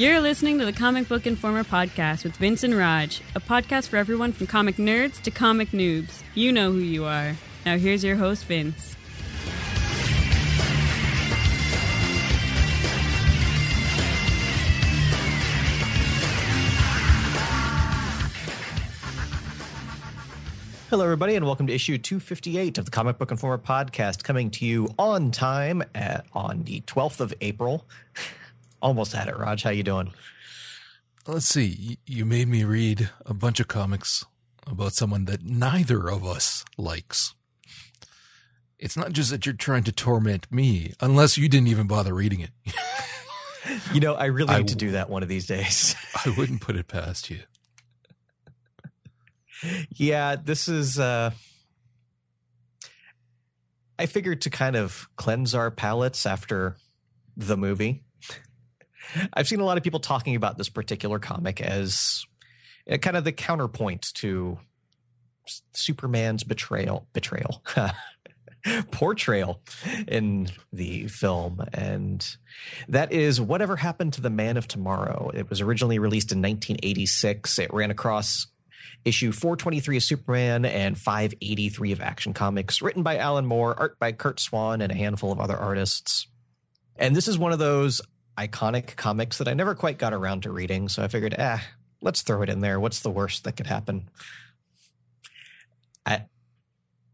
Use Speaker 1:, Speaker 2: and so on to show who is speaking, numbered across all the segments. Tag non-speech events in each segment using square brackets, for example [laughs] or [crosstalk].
Speaker 1: You're listening to the Comic Book Informer podcast with Vince and Raj, a podcast for everyone from comic nerds to comic noobs. You know who you are. Now, here's your host, Vince.
Speaker 2: Hello, everybody, and welcome to issue 258 of the Comic Book Informer podcast, coming to you on time at, on the 12th of April. Almost had it, Raj. How you doing?
Speaker 3: Let's see. You made me read a bunch of comics about someone that neither of us likes. It's not just that you're trying to torment me, unless you didn't even bother reading it.
Speaker 2: You know, I really
Speaker 3: I
Speaker 2: need to do that one of these days.
Speaker 3: I wouldn't put it past you.
Speaker 2: yeah, this is. uh I figured to kind of cleanse our palates after the movie. I've seen a lot of people talking about this particular comic as uh, kind of the counterpoint to Superman's betrayal, betrayal, [laughs] portrayal in the film, and that is whatever happened to the Man of Tomorrow. It was originally released in 1986. It ran across issue 423 of Superman and 583 of Action Comics, written by Alan Moore, art by Curt Swan, and a handful of other artists. And this is one of those iconic comics that I never quite got around to reading, so I figured, ah, let's throw it in there. What's the worst that could happen? I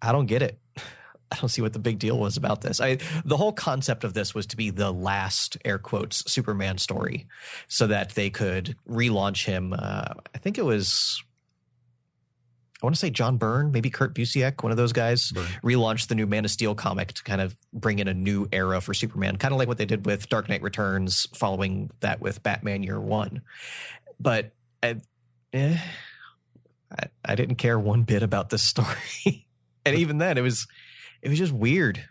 Speaker 2: I don't get it. [laughs] I don't see what the big deal was about this. I the whole concept of this was to be the last air quotes Superman story, so that they could relaunch him. Uh, I think it was. I want to say John Byrne, maybe Kurt Busiek, one of those guys,
Speaker 3: Byrne.
Speaker 2: relaunched the new Man of Steel comic to kind of bring in a new era for Superman, kind of like what they did with Dark Knight Returns, following that with Batman Year One. But I, eh, I, I didn't care one bit about this story, [laughs] and even then, it was it was just weird.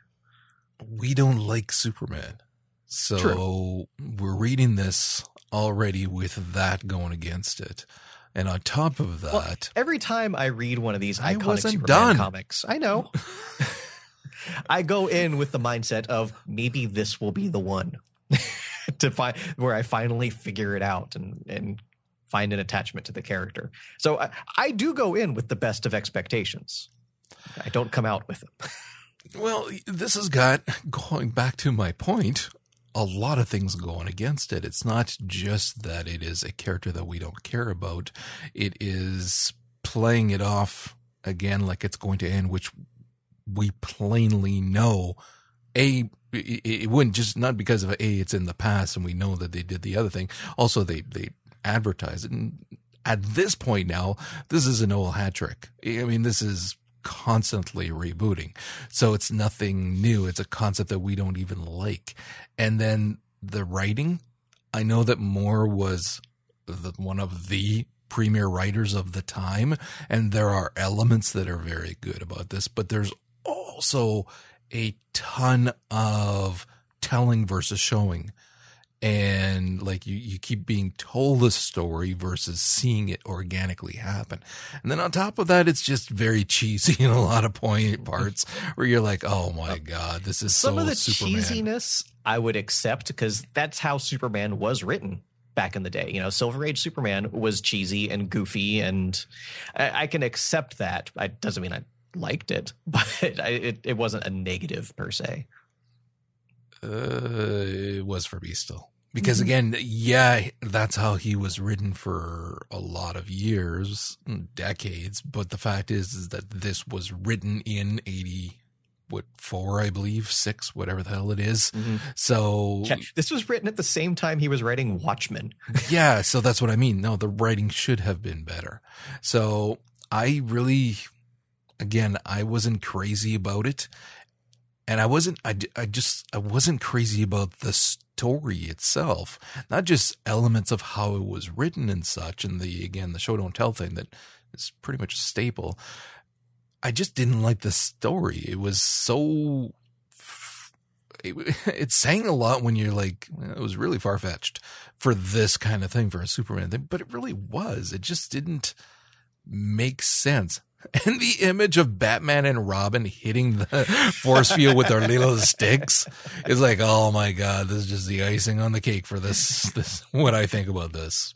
Speaker 3: We don't like Superman. So
Speaker 2: True.
Speaker 3: we're reading this already with that going against it. And on top of that,
Speaker 2: Well, Every time I read one of these
Speaker 3: I
Speaker 2: iconic Superman
Speaker 3: done.
Speaker 2: comics, I know. [laughs] I go in with the mindset of maybe this will be the one [laughs] to find where I finally figure it out and and find an attachment to the character. So I, I do go in with the best of expectations. I don't come out with them. [laughs]
Speaker 3: Well, this has got going back to my point, a lot of things going against it. It's not just that it is a character that we don't care about. It is playing it off again like it's going to end, which we plainly know. A, it wouldn't just not because of a, it's in the past and we know that they did the other thing. Also, they, they advertise it. And at this point now, this is an old hat trick. I mean, this is constantly rebooting. So it's nothing new. It's a concept that we don't even like. And then the writing, I know that Moore was the, one of the premier writers of the time, and there are elements that are very good about this, but there's also a ton of telling versus showing. And like you, you keep being told a story versus seeing it organically happen. And then on top of that, it's just very cheesy [laughs] in a lot of point [laughs] parts where you're like, oh my God, this is
Speaker 2: Some
Speaker 3: so
Speaker 2: of the
Speaker 3: Superman.
Speaker 2: cheesiness I would accept because that's how Superman was written back in the day. You know, Silver Age Superman was cheesy and goofy, and I, I can accept that. It doesn't mean I liked it, [laughs] but I, it, it wasn't a negative per se.
Speaker 3: Uh, it was for me still. Because
Speaker 2: Mhm.
Speaker 3: again, yeah, that's how he was written for a lot of years, decades. But the fact is, is that this was written in 80, what, four, I believe, six, whatever the hell it is. So,
Speaker 2: Yeah, this was written at the same time he was writing Watchmen. [laughs]
Speaker 3: yeah, so that's what I mean. No, the writing should have been better. So I really, again, I wasn't crazy about it. And I wasn't, I, I just, I wasn't crazy about the story itself, not just elements of how it was written and such. And the, again, the show don't tell thing that is pretty much a staple. I just didn't like the story. It was so, it, [laughs] it's saying a lot when you're like, it was really far fetched for this kind of thing for a Superman thing, but it really was. It just didn't make sense. [laughs] And the image of Batman and Robin hitting the force field with their little sticks is like, oh my god, this is just the icing on the cake for this. This what I think about this.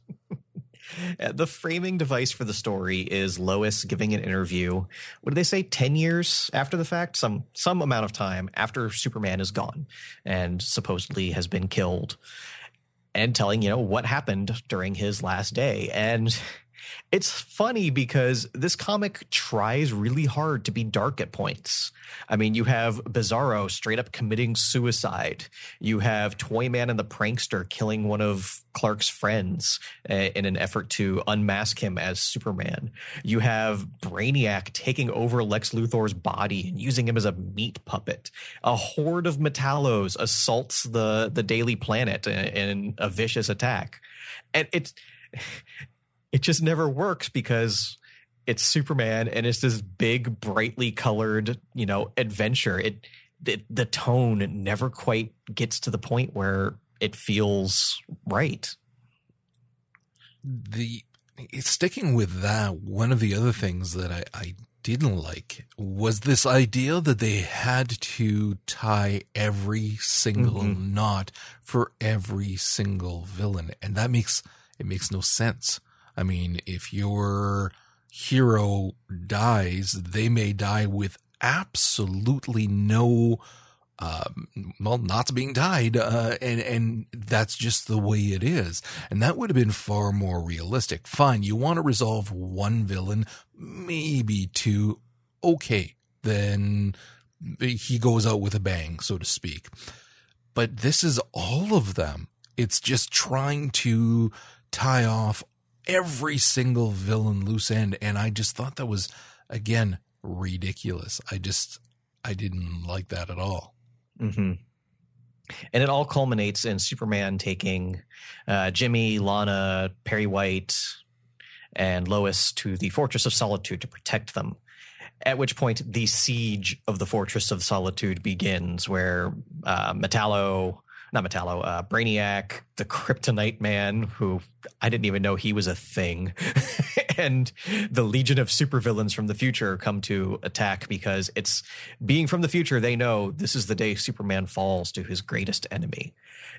Speaker 2: Uh, The framing device for the story is Lois giving an interview. What do they say? Ten years after the fact, some some amount of time after Superman is gone and supposedly has been killed, and telling you know what happened during his last day. And [laughs] it's funny because this comic tries really hard to be dark at points. I mean, you have Bizarro straight up committing suicide. You have Toyman and the Prankster killing one of Clark's friends uh, in an effort to unmask him as Superman. You have Brainiac taking over Lex Luthor's body and using him as a meat puppet. A horde of Metallos assaults the the Daily Planet in, in a vicious attack, and it's it just never works because it's Superman and it's this big, brightly colored, you know, adventure. It the, the tone never quite gets to the point where it feels right.
Speaker 3: The sticking with that, one of the other things that I, I didn't like was this idea that they had to tie every single
Speaker 2: Mhm.
Speaker 3: knot for every single villain. And that makes it makes no sense. I mean, if your hero dies, they may die with absolutely no um, well, knots being tied, uh, and and that's just the way it is. And that would have been far more realistic. Fine, you want to resolve one villain, maybe two, okay, then he goes out with a bang, so to speak. But this is all of them. It's just trying to tie off every single villain loose end, and I just thought that was again ridiculous. I just I didn't like that at all.
Speaker 2: Mm-hmm. And it all culminates in Superman taking uh, Jimmy, Lana, Perry White, and Lois to the Fortress of Solitude to protect them. At which point, the siege of the Fortress of Solitude begins, where uh, Metallo, not Metallo, uh, Brainiac, the Kryptonite Man, who I didn't even know he was a thing, [laughs] and the Legion of supervillains from the future come to attack because it's being from the future. They know this is the day Superman falls to his greatest enemy.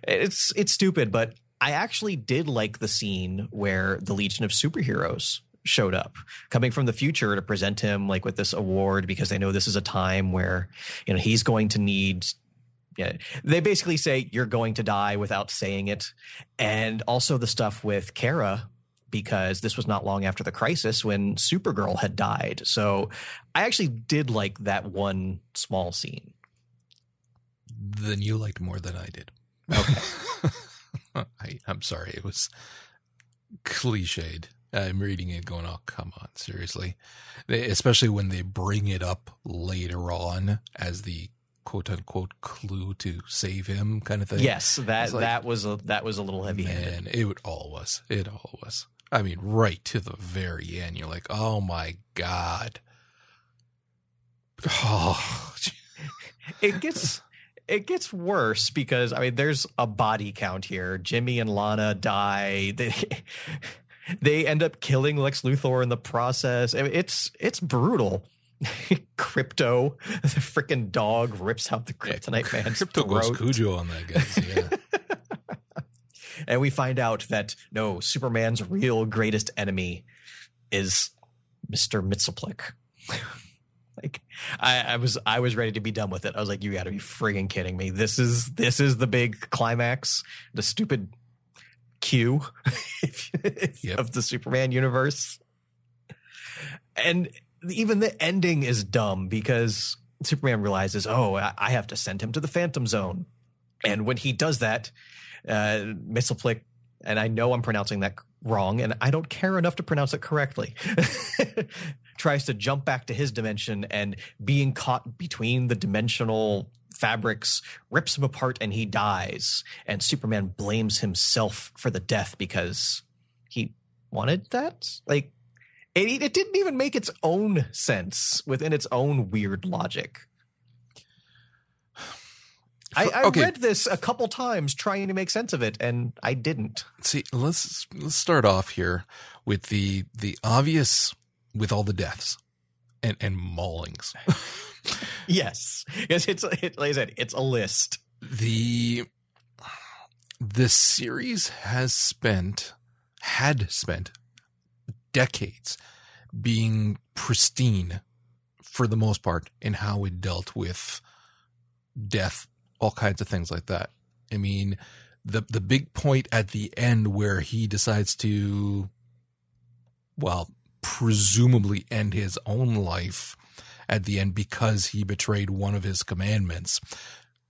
Speaker 2: It's it's stupid, but I actually did like the scene where the Legion of Superheroes showed up coming from the future to present him like with this award because they know this is a time where you know he's going to need yeah, they basically say you're going to die without saying it. And also the stuff with Kara, because this was not long after the crisis when Supergirl had died. So I actually did like that one small scene.
Speaker 3: Then you liked more than I did.
Speaker 2: Okay. [laughs]
Speaker 3: I, I'm sorry. It was cliched. I'm reading it going, oh, come on, seriously. They, especially when they bring it up later on as the quote unquote clue to save him kind of thing.
Speaker 2: Yes, that
Speaker 3: like-
Speaker 2: that was a that was a little heavy handed.
Speaker 3: It all was. It all was. I mean, right to the very end, you're like, oh my God. [sighs] Oh,
Speaker 2: It gets it gets worse because I mean there's a body count here. Jimmy and Lana die. [laughs] They they end up killing Lex Luthor in the process. It's it's brutal. [laughs] Krypto, the freaking dog rips out the kryptonite man's
Speaker 3: Krypto goes
Speaker 2: throat.
Speaker 3: Cujo on that, guy. Yeah. [laughs]
Speaker 2: and we find out that no, Superman's real greatest enemy is Mister Mitsoplik. [laughs] like, I, I was I was ready to be done with it. I was like, you got to be frigging kidding me. This is this is the big climax, the stupid Q
Speaker 3: Yep.
Speaker 2: of the Superman universe, and even the ending is dumb because Superman realizes, oh, I have to send him to the Phantom Zone, and when he does that, uh, Mitsoplik, and I know I'm pronouncing that wrong, and I don't care enough to pronounce it correctly, [laughs] tries to jump back to his dimension and being caught between the dimensional fabrics rips him apart and he dies. And Superman blames himself for the death because he wanted that. Like, it, it didn't even make its own sense within its own weird logic. I, I
Speaker 3: Okay.
Speaker 2: read this a couple times trying to make sense of it, and I didn't.
Speaker 3: See, let's let's start off here with the the obvious with all the deaths. and and maulings. [laughs]
Speaker 2: yes, yes. It's it, like I said, it's a list.
Speaker 3: the the series has spent had spent decades being pristine for the most part in how it dealt with death all kinds of things like that i mean the the big point at the end where he decides to well presumably end his own life at the end because he betrayed one of his commandments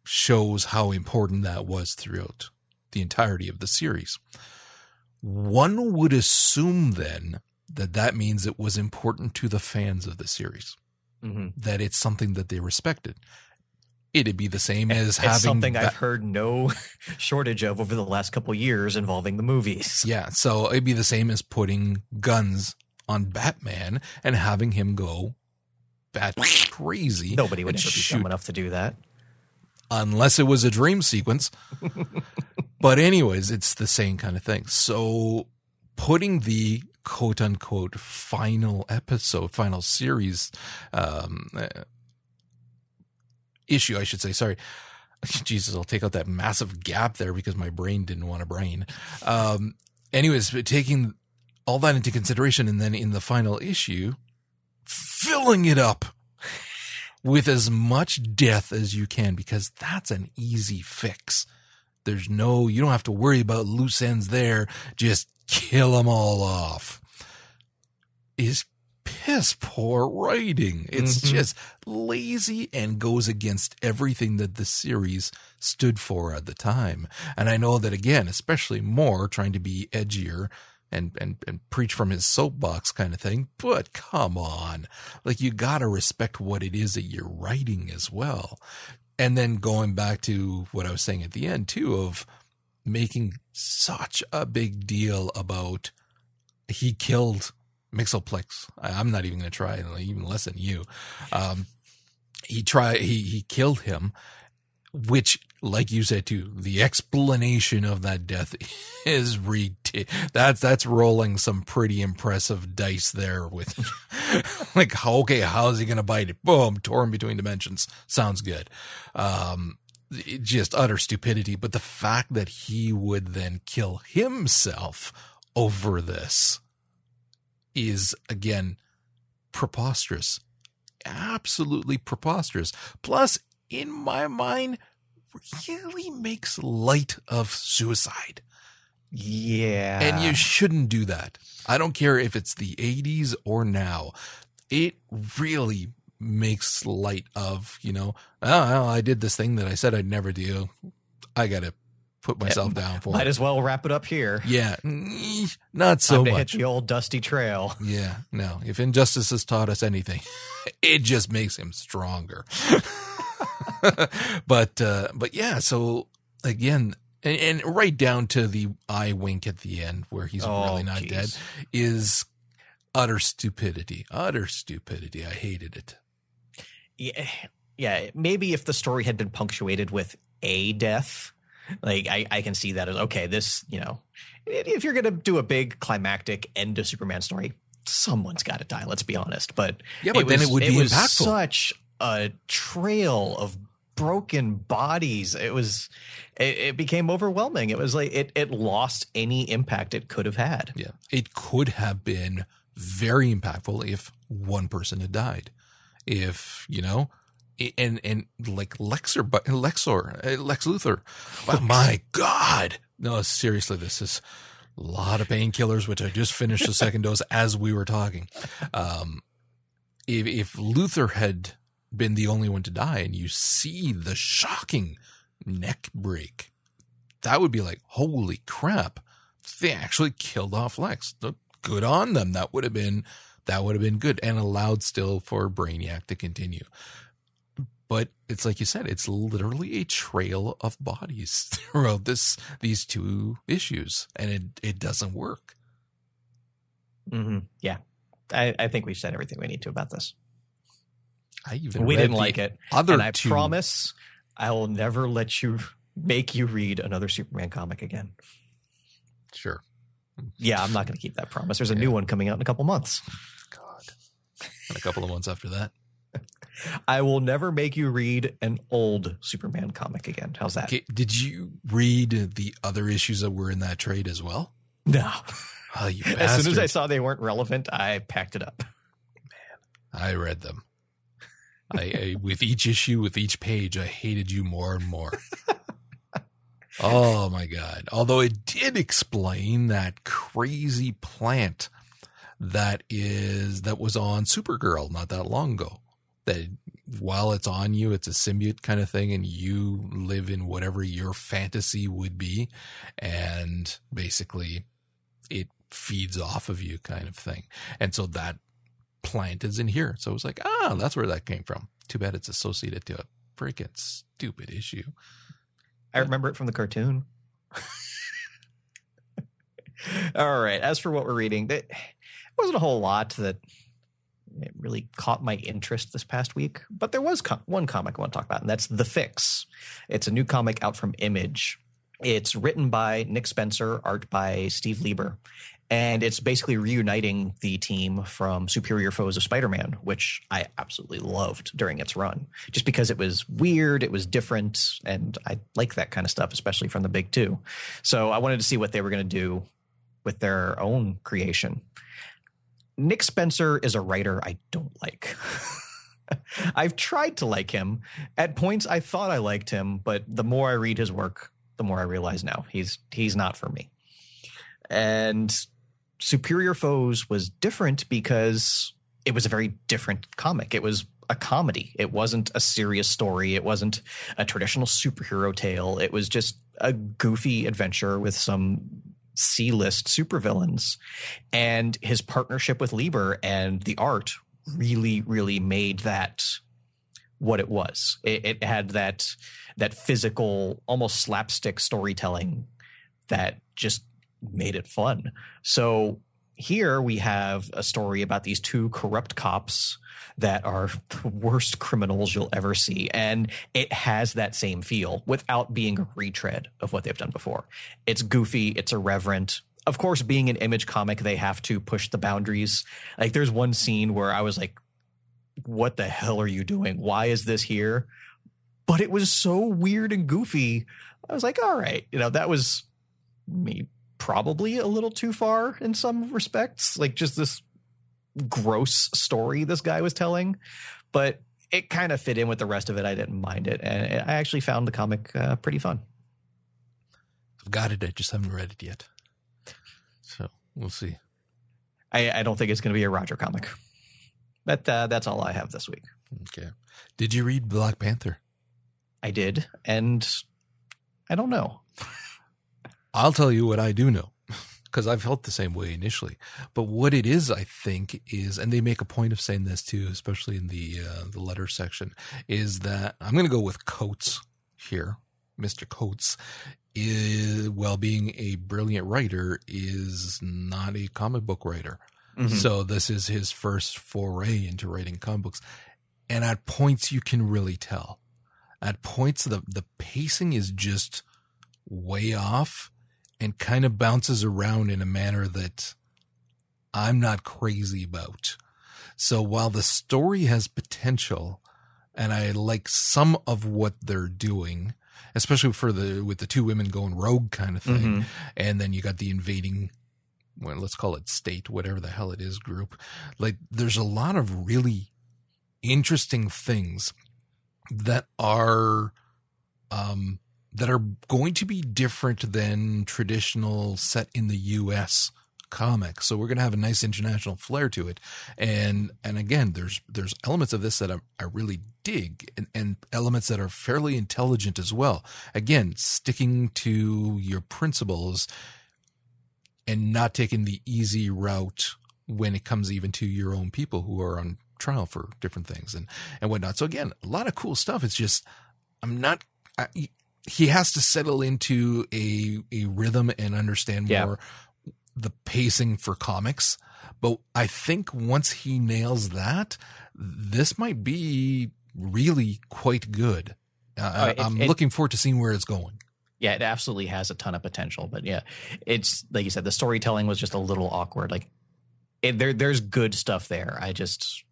Speaker 3: shows how important that was throughout the entirety of the series. One would assume then that that means it was important to the fans of the series,
Speaker 2: Mm-hmm.
Speaker 3: that it's something that they respected. It'd be the same as
Speaker 2: It's
Speaker 3: having
Speaker 2: something
Speaker 3: that-
Speaker 2: I've heard no [laughs] shortage of over the last couple years involving the movies.
Speaker 3: Yeah, so it'd be the same as putting guns on Batman and having him go bat crazy.
Speaker 2: Nobody would ever be
Speaker 3: shoot
Speaker 2: dumb enough to do that.
Speaker 3: unless it was a dream sequence. [laughs] but anyways, it's the same kind of thing. So putting the quote unquote final episode, final series um, uh, issue, I should say. Sorry. [laughs] Jesus, I'll take out that massive gap there because my brain didn't want a brain. Um, anyways, taking all that into consideration and then in the final issue, filling it up with as much death as you can because that's an easy fix. There's no, you don't have to worry about loose ends there. Just kill them all off. Is piss poor writing. It's
Speaker 2: Mhm.
Speaker 3: just lazy and goes against everything that the series stood for at the time. And I know that again, especially Moore trying to be edgier and, and, and preach from his soapbox kind of thing. But come on. Like you gotta respect what it is that you're writing as well. And then going back to what I was saying at the end too of making such a big deal about he killed Mixoplex. I'm not even going to try even less than you. Um, he try he he killed him, which, like you said too, the explanation of that death [laughs] is ridiculous. That's that's rolling some pretty impressive dice there. With [laughs] like, how- okay, how's he going to bite it? Boom, torn between dimensions. Sounds good. Um, just utter stupidity. But the fact that he would then kill himself over this is again preposterous. Absolutely preposterous. Plus, in my mind, really makes light of suicide.
Speaker 2: Yeah.
Speaker 3: And you shouldn't do that. I don't care if it's the 80s or now. It really makes light of, you know, oh, well, I did this thing that I said I'd never do. I got to put myself down for it.
Speaker 2: might
Speaker 3: it.
Speaker 2: as well wrap it up here.
Speaker 3: yeah, not so
Speaker 2: Time to
Speaker 3: much.
Speaker 2: hit the old dusty trail. [laughs]
Speaker 3: Yeah, no. If injustice has taught us anything, [laughs] it just makes him stronger. [laughs] but uh but yeah, so again, and, and right down to the eye wink at the end where he's
Speaker 2: Oh,
Speaker 3: really not
Speaker 2: geez.
Speaker 3: dead is utter stupidity. Utter stupidity. I hated it.
Speaker 2: Yeah, yeah. Maybe if the story had been punctuated with a death, like I, I can see that as okay. This, you know, if you're gonna do a big climactic end to Superman story, someone's got to die. Let's be honest. But
Speaker 3: Yeah, but then
Speaker 2: was-
Speaker 3: it would be
Speaker 2: was
Speaker 3: impactful.
Speaker 2: Such a trail of broken bodies. It was. It, it became overwhelming. It was like it. It lost any impact it could have had.
Speaker 3: Yeah. It could have been very impactful if one person had died. If, you know, and and like Lexor but Lexor uh, Lex Luthor. But my god. No, seriously, this is a lot of painkillers which I just finished the second dose as we were talking. Um if if Luthor had been the only one to die and you see the shocking neck break, that would be like, holy crap they actually killed off Lex. Good on them. That would have been that would have been good and allowed still for Brainiac to continue. But it's like you said, it's literally a trail of bodies [laughs] throughout this these two issues, and it it doesn't work.
Speaker 2: hmm Yeah, I, I think we've said everything we need to about this.
Speaker 3: I even
Speaker 2: we didn't like it,
Speaker 3: Other
Speaker 2: and I
Speaker 3: two,
Speaker 2: promise I will never let you [laughs] make you read another Superman comic again.
Speaker 3: Sure.
Speaker 2: Yeah, I'm not going to keep that promise. There's a
Speaker 3: Yeah.
Speaker 2: new one coming out in a couple months.
Speaker 3: And a couple of months after that. [laughs]
Speaker 2: I will never make you read an old Superman comic again. How's that?
Speaker 3: Okay, did you read the other issues that were in that trade as well?
Speaker 2: No. [laughs]
Speaker 3: Oh,
Speaker 2: As soon as I saw they weren't relevant, I packed it up.
Speaker 3: Man, I read them. I, I with each issue, with each page, I hated you more and more. [laughs] oh my god! Although it did explain that crazy plant that is that was on Supergirl not that long ago. That while it's on you, it's a symbiote kind of thing, and you live in whatever your fantasy would be, and basically it feeds off of you, kind of thing. And so that plant is in here. So it was like, ah, that's where that came from. Too bad it's associated to a freaking stupid issue.
Speaker 2: I remember it from the cartoon. [laughs] All right. As for what we're reading, there wasn't a whole lot that really caught my interest this past week, but there was one comic I want to talk about, and that's The Fix. It's a new comic out from Image. It's written by Nick Spencer, art by Steve Lieber, and it's basically reuniting the team from Superior Foes of Spider-Man, which I absolutely loved during its run, just because it was weird, it was different, and I like that kind of stuff, especially from the big two. So I wanted to see what they were going to do with their own creation. Nick Spencer is a writer I don't like. [laughs] I've tried to like him. At points I thought I liked him, but the more I read his work, the more I realize now he's he's not for me. And Superior Foes was different because it was a very different comic. It was a comedy. It wasn't a serious story. It wasn't a traditional superhero tale. It was just a goofy adventure with some C-list supervillains. And his partnership with Lieber and the art really, really made that what it was. It, it had that that physical, almost slapstick storytelling that just made it fun. So here we have a story about these two corrupt cops that are [laughs] the worst criminals you'll ever see. And it has that same feel without being a retread of what they've done before. It's goofy, it's irreverent. Of course, being an image comic, they have to push the boundaries. Like there's one scene where I was like, what the hell are you doing? Why is this here? But it was so weird and goofy. I was like, all right, you know, that was me probably a little too far in some respects. Like just this gross story this guy was telling, but it kind of fit in with the rest of it. I didn't mind it, and I actually found the comic uh, pretty fun.
Speaker 3: I've got it. I just haven't read it yet. So we'll see.
Speaker 2: I, I don't think it's going to be a Roger comic, but uh, that's all I have this week.
Speaker 3: Okay. Did you read Black Panther?
Speaker 2: I did, and I don't know.
Speaker 3: I'll tell you what I do know [laughs] because I felt the same way initially. But what it is, I think, is, and they make a point of saying this too, especially in the uh, the letter section, is that I'm going to go with Coates here. Mr. Coates, is, while being a brilliant writer, is not a comic book writer.
Speaker 2: Mhm.
Speaker 3: So this is his first foray into writing comic books. And at points you can really tell. At points the the pacing is just way off and kind of bounces around in a manner that I'm not crazy about. So while the story has potential and I like some of what they're doing, especially for the with the two women going rogue kind of thing,
Speaker 2: Mhm.
Speaker 3: and then you got the invading well, let's call it state, whatever the hell it is, group. Like there's a lot of really interesting things that are um that are going to be different than traditional set in the US comic. So we're going to have a nice international flair to it. And and again, there's there's elements of this that I, I really dig and, and elements that are fairly intelligent as well. Again, sticking to your principles and not taking the easy route when it comes even to your own people who are on trial for different things and and whatnot. So again, a lot of cool stuff. It's just I'm not. He has to settle into a a rhythm and understand
Speaker 2: Yeah.
Speaker 3: more the pacing for comics. But I think once he nails that, this might be really quite good. Uh,
Speaker 2: Oh, it-
Speaker 3: I'm
Speaker 2: it-
Speaker 3: looking forward to seeing where it's going.
Speaker 2: Yeah, it absolutely has a ton of potential, but yeah, it's like you said, the storytelling was just a little awkward. Like, it, there, there's good stuff there. I just,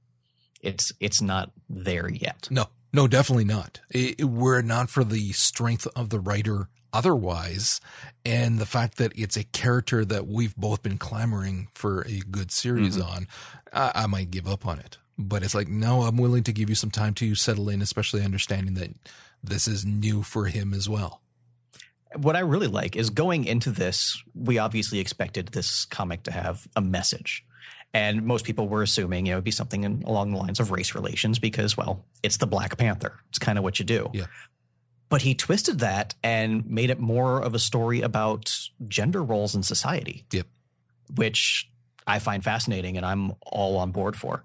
Speaker 2: it's it's not there yet.
Speaker 3: No, no, definitely not. It, it, were it not for the strength of the writer otherwise, and the fact that it's a character that we've both been clamoring for a good series
Speaker 2: Mhm.
Speaker 3: on, I, I might give up on it. But it's like, no, I'm willing to give you some time to settle in, especially understanding that this is new for him as well.
Speaker 2: What I really like is going into this, we obviously expected this comic to have a message. And most people were assuming you know, it would be something in, along the lines of race relations because, well, it's the Black Panther. It's kind of what you do.
Speaker 3: Yeah.
Speaker 2: But he twisted that and made it more of a story about gender roles in society.
Speaker 3: Yep.
Speaker 2: Which I find fascinating and I'm all on board for.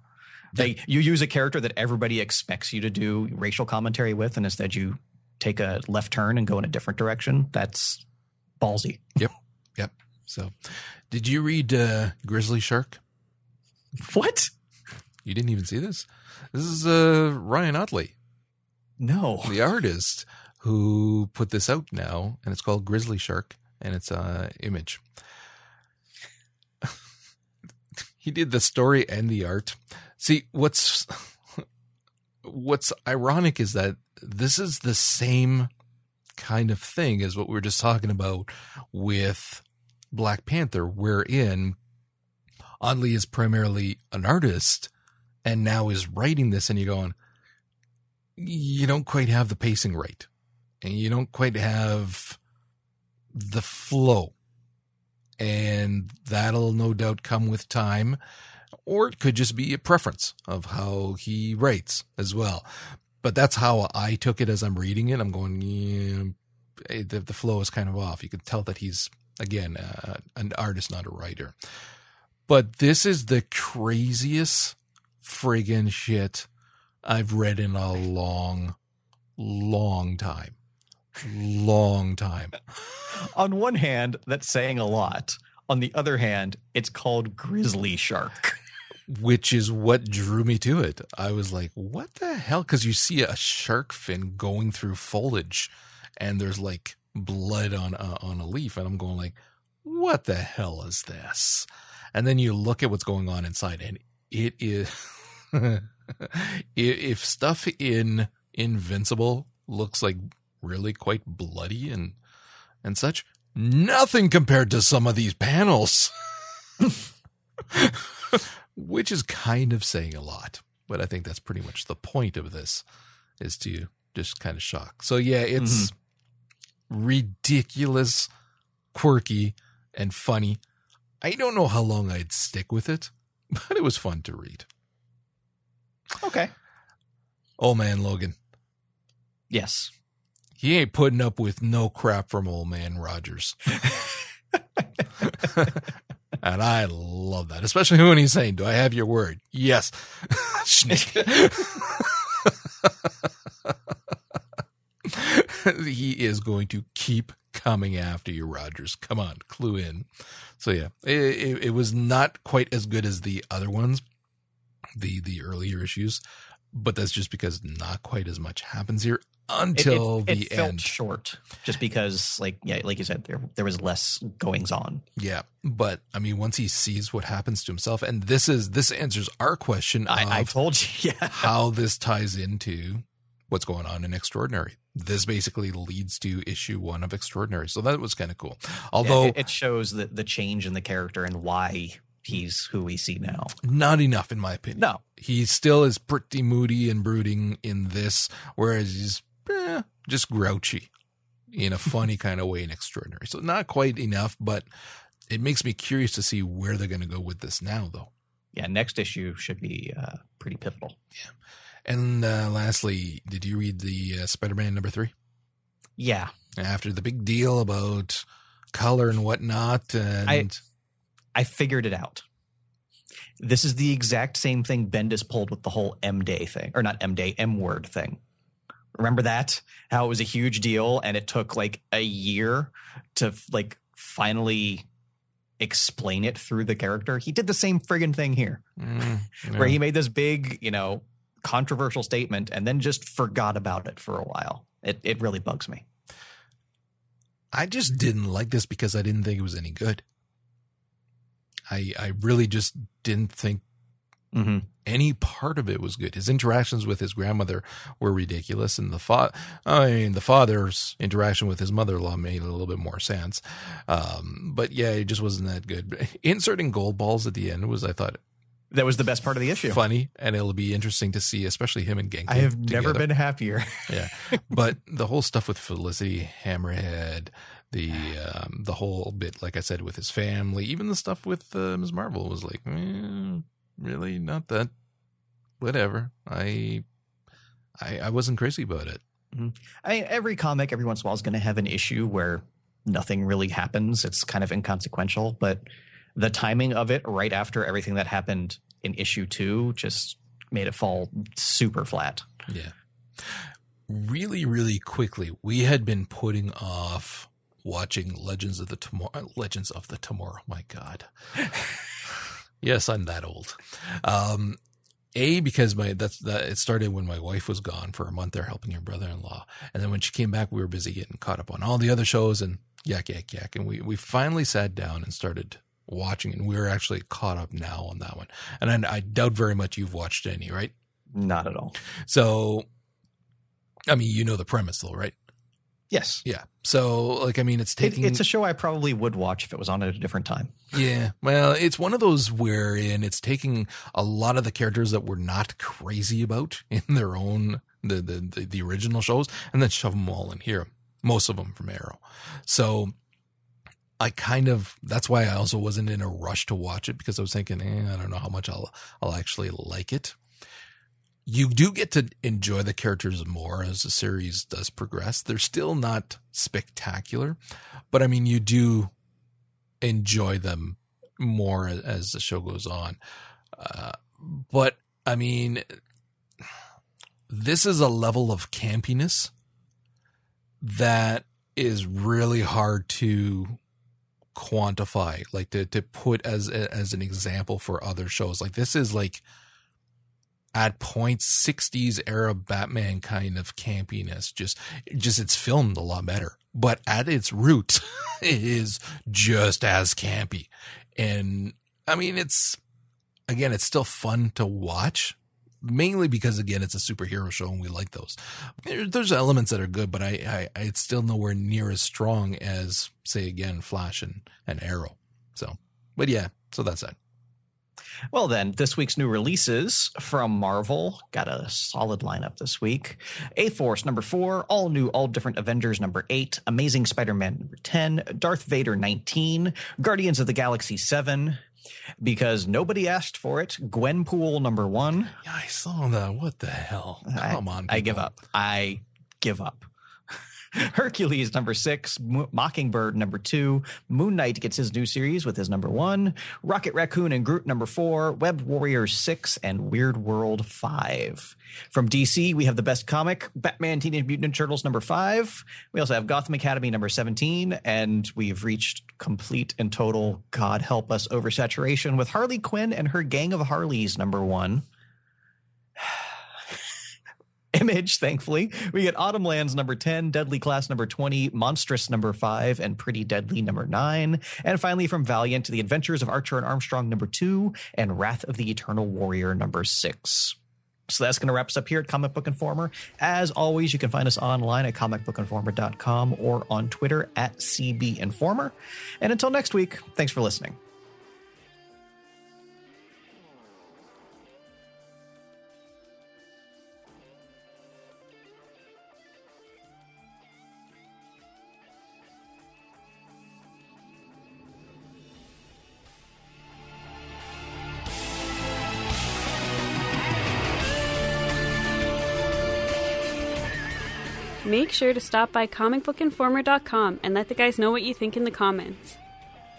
Speaker 2: They, you use a character that everybody expects you to do racial commentary with, and instead you take a left turn and go in a different direction. That's ballsy. Yep. Yep.
Speaker 3: So, did you read uh, Grizzly Shark?
Speaker 2: What?
Speaker 3: You didn't even see this? This is uh, Ryan Ottley,
Speaker 2: No.
Speaker 3: the artist who put this out now, and it's called Grizzly Shark, and it's uh, Image. [laughs] he did the story and the art. See, what's [laughs] what's ironic is that this is the same kind of thing as what we were just talking about with Black Panther, wherein Ottley is primarily an artist and now is writing this, and you're going, you don't quite have the pacing right, and you don't quite have the flow. And that'll no doubt come with time, or it could just be a preference of how he writes as well. But that's how I took it as I'm reading it. I'm going, yeah, the, the flow is kind of off. You can tell that he's, again, uh, an artist, not a writer. But this is the craziest friggin' shit I've read in a long, long time. Long time. [laughs]
Speaker 2: On one hand, that's saying a lot. On the other hand, it's called Grizzly Shark.
Speaker 3: which is what drew me to it. I was like, what the hell? Because you see a shark fin going through foliage and there's like blood on a, on a leaf. And I'm going like, what the hell is this? And then you look at what's going on inside and it is, [laughs] if stuff in Invincible looks like really quite bloody and, and such, nothing compared to some of these panels. [laughs] which is kind of saying a lot. But I think that's pretty much the point of this is to just kind of shock. So yeah, it's mm-hmm. ridiculous, quirky, and funny. I don't know how long I'd stick with it, [laughs] but it was fun to read.
Speaker 2: Okay.
Speaker 3: Oh man, Logan.
Speaker 2: Yes.
Speaker 3: He ain't putting up with no crap from old man Rogers. [laughs] and I love that, especially when he's saying, Do I have your word? Yes. [laughs] he is going to keep coming after you, Rogers. Come on, clue in. So yeah, it, it, it was not quite as good as the other ones, the the earlier issues, but that's just because not quite as much happens here until
Speaker 2: it, it,
Speaker 3: the
Speaker 2: felt
Speaker 3: end.
Speaker 2: short just because like yeah like you said there there was less goings on
Speaker 3: Yeah, but I mean, once he sees what happens to himself, and this is this answers our question
Speaker 2: I, I told you [laughs] yeah
Speaker 3: how this ties into what's going on in Extraordinary. This basically leads to issue one of Extraordinary, so that was kind of cool. Although
Speaker 2: it, it shows the, the change in the character and why he's who we see now
Speaker 3: not enough, in my opinion.
Speaker 2: no
Speaker 3: he still is pretty moody and brooding in this, whereas he's eh, just grouchy in a funny [laughs] kind of way in Extraordinary. So not quite enough, but it makes me curious to see where they're going to go with this now, though.
Speaker 2: yeah next issue should be uh, pretty pivotal
Speaker 3: And uh, lastly, did you read the uh, Spider-Man number three?
Speaker 2: yeah
Speaker 3: After the big deal about color and whatnot, and
Speaker 2: I- I figured it out. This is the exact same thing Bendis pulled with the whole M Day thing, or not M Day, M word thing. Remember that? How it was a huge deal and it took like a year to like finally explain it through the character. He did the same friggin' thing here,
Speaker 3: Mm, [laughs]
Speaker 2: where he made this big, you know, controversial statement and then just forgot about it for a while. It it really bugs me.
Speaker 3: I just didn't like this because I didn't think it was any good. I I really just didn't think
Speaker 2: Mm-hmm.
Speaker 3: Any part of it was good. His interactions with his grandmother were ridiculous, and the fa- I mean, the father's interaction with his mother-in-law made a little bit more sense. Um, but yeah, it just wasn't that good. [laughs] Inserting gold balls at the end was, I thought,
Speaker 2: That was the best part of the issue.
Speaker 3: funny, and it'll be interesting to see, especially him and Ganke.
Speaker 2: I have never been happier. [laughs]
Speaker 3: Yeah, but the whole stuff with Felicity, Hammerhead, the um, the whole bit, like I said, with his family, even the stuff with uh, Ms. Marvel was like, eh, really not that. Whatever. I, I, I wasn't crazy about it.
Speaker 2: I mean, every comic every once in a while is going to have an issue where nothing really happens. It's kind of inconsequential, but the timing of it right after everything that happened in issue two just made it fall super flat.
Speaker 3: Yeah. Really, really quickly, we had been putting off watching Legends of the Tomorrow. Legends of the Tomorrow. My God. [laughs] yes, I'm that old. Um, a because my that's that it started when my wife was gone for a month there helping her brother-in-law, and then when she came back, we were busy getting caught up on all the other shows and yak yak yak, and we we finally sat down and started watching, and we're actually caught up now on that one. And I, I doubt very much you've watched any, right?
Speaker 2: Not at all.
Speaker 3: So, I mean, you know the premise though, right?
Speaker 2: Yes.
Speaker 3: Yeah. So, like, I mean, it's
Speaker 2: It,
Speaker 3: taking.
Speaker 2: it's a show I probably would watch if it was on at a different time.
Speaker 3: yeah. Well, it's one of those wherein it's taking a lot of the characters that we're not crazy about [laughs] in their own the the the, the original shows, and then shove them all in here. Most of them from Arrow. So. I kind of that's why I also wasn't in a rush to watch it because I was thinking, eh, I don't know how much I'll I'll actually like it. You do get to enjoy the characters more as the series does progress. They're still not spectacular, but I mean, you do enjoy them more as, the show goes on. Uh, but I mean, this is a level of campiness that is really hard to quantify like to to put as as an example for other shows. Like this is like at points 60s era batman kind of campiness. Just just it's filmed a lot better but at its root, [laughs] it is just as campy. And i mean it's again it's still fun to watch mainly because again it's a superhero show and we like those. There's elements that are good but I, I it's still nowhere near as strong as say again flash and, and arrow. So but yeah so that's it
Speaker 2: Well, then, this week's new releases from Marvel. Got a solid lineup this week. A Force number four, all new, all different Avengers number eight, Amazing Spider Man number 10, Darth Vader 19, Guardians of the Galaxy 7, because nobody asked for it, Gwenpool number one.
Speaker 3: yeah i saw that what the hell come
Speaker 2: I,
Speaker 3: on
Speaker 2: I give up. I give up. [laughs] Hercules number six, Mockingbird number two, Moon Knight gets his new series with his number one, Rocket Raccoon and Groot number four, Web Warriors six, and Weird World five. From DC, we have the best comic, Batman Teenage Mutant Turtles number five. We also have Gotham Academy number 17, and we've reached complete and total, God help us, oversaturation with Harley Quinn and her Gang of Harleys number one. Image, [laughs] thankfully. We get Autumn Lands number 10, Deadly Class number 20, Monstress number 5, and Pretty Deadly number 9. And finally, from Valiant, to The Adventures of Archer and Armstrong number 2, and Wrath of the Eternal Warrior number 6. So that's going to wrap us up here at Comic Book Informer. As always, you can find us online at comicbookinformer.com or on Twitter at CB Informer. And until next week, thanks for listening.
Speaker 1: Sure to stop by comicbookinformer.com and let the guys know what you think in the comments.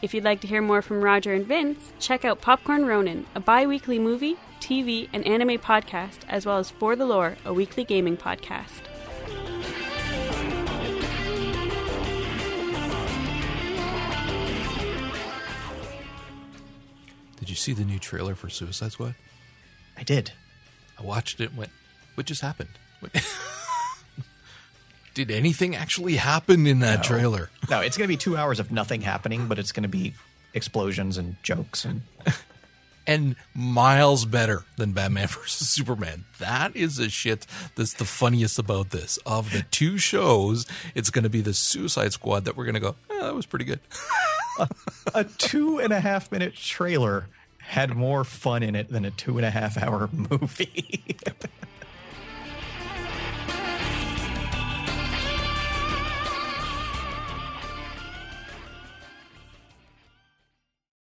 Speaker 1: If you'd like to hear more from Roger and Vince, check out Popcorn Ronin, a bi weekly movie, TV, and anime podcast, as well as For the Lore, a weekly gaming podcast.
Speaker 3: did you see the new trailer for suicide squad
Speaker 2: I did.
Speaker 3: i watched it and went what just happened what? [laughs] did anything actually happen in that
Speaker 2: No.
Speaker 3: trailer
Speaker 2: No, it's going to be two hours of nothing happening, but it's going to be explosions and jokes and [laughs]
Speaker 3: and miles better than Batman versus Superman. That is the shit that's the funniest about this. Of the two shows, it's going to be the Suicide Squad that we're going to go, eh, that was pretty good. [laughs]
Speaker 2: a two and a half minute trailer had more fun in it than a two and a half hour [laughs] movie.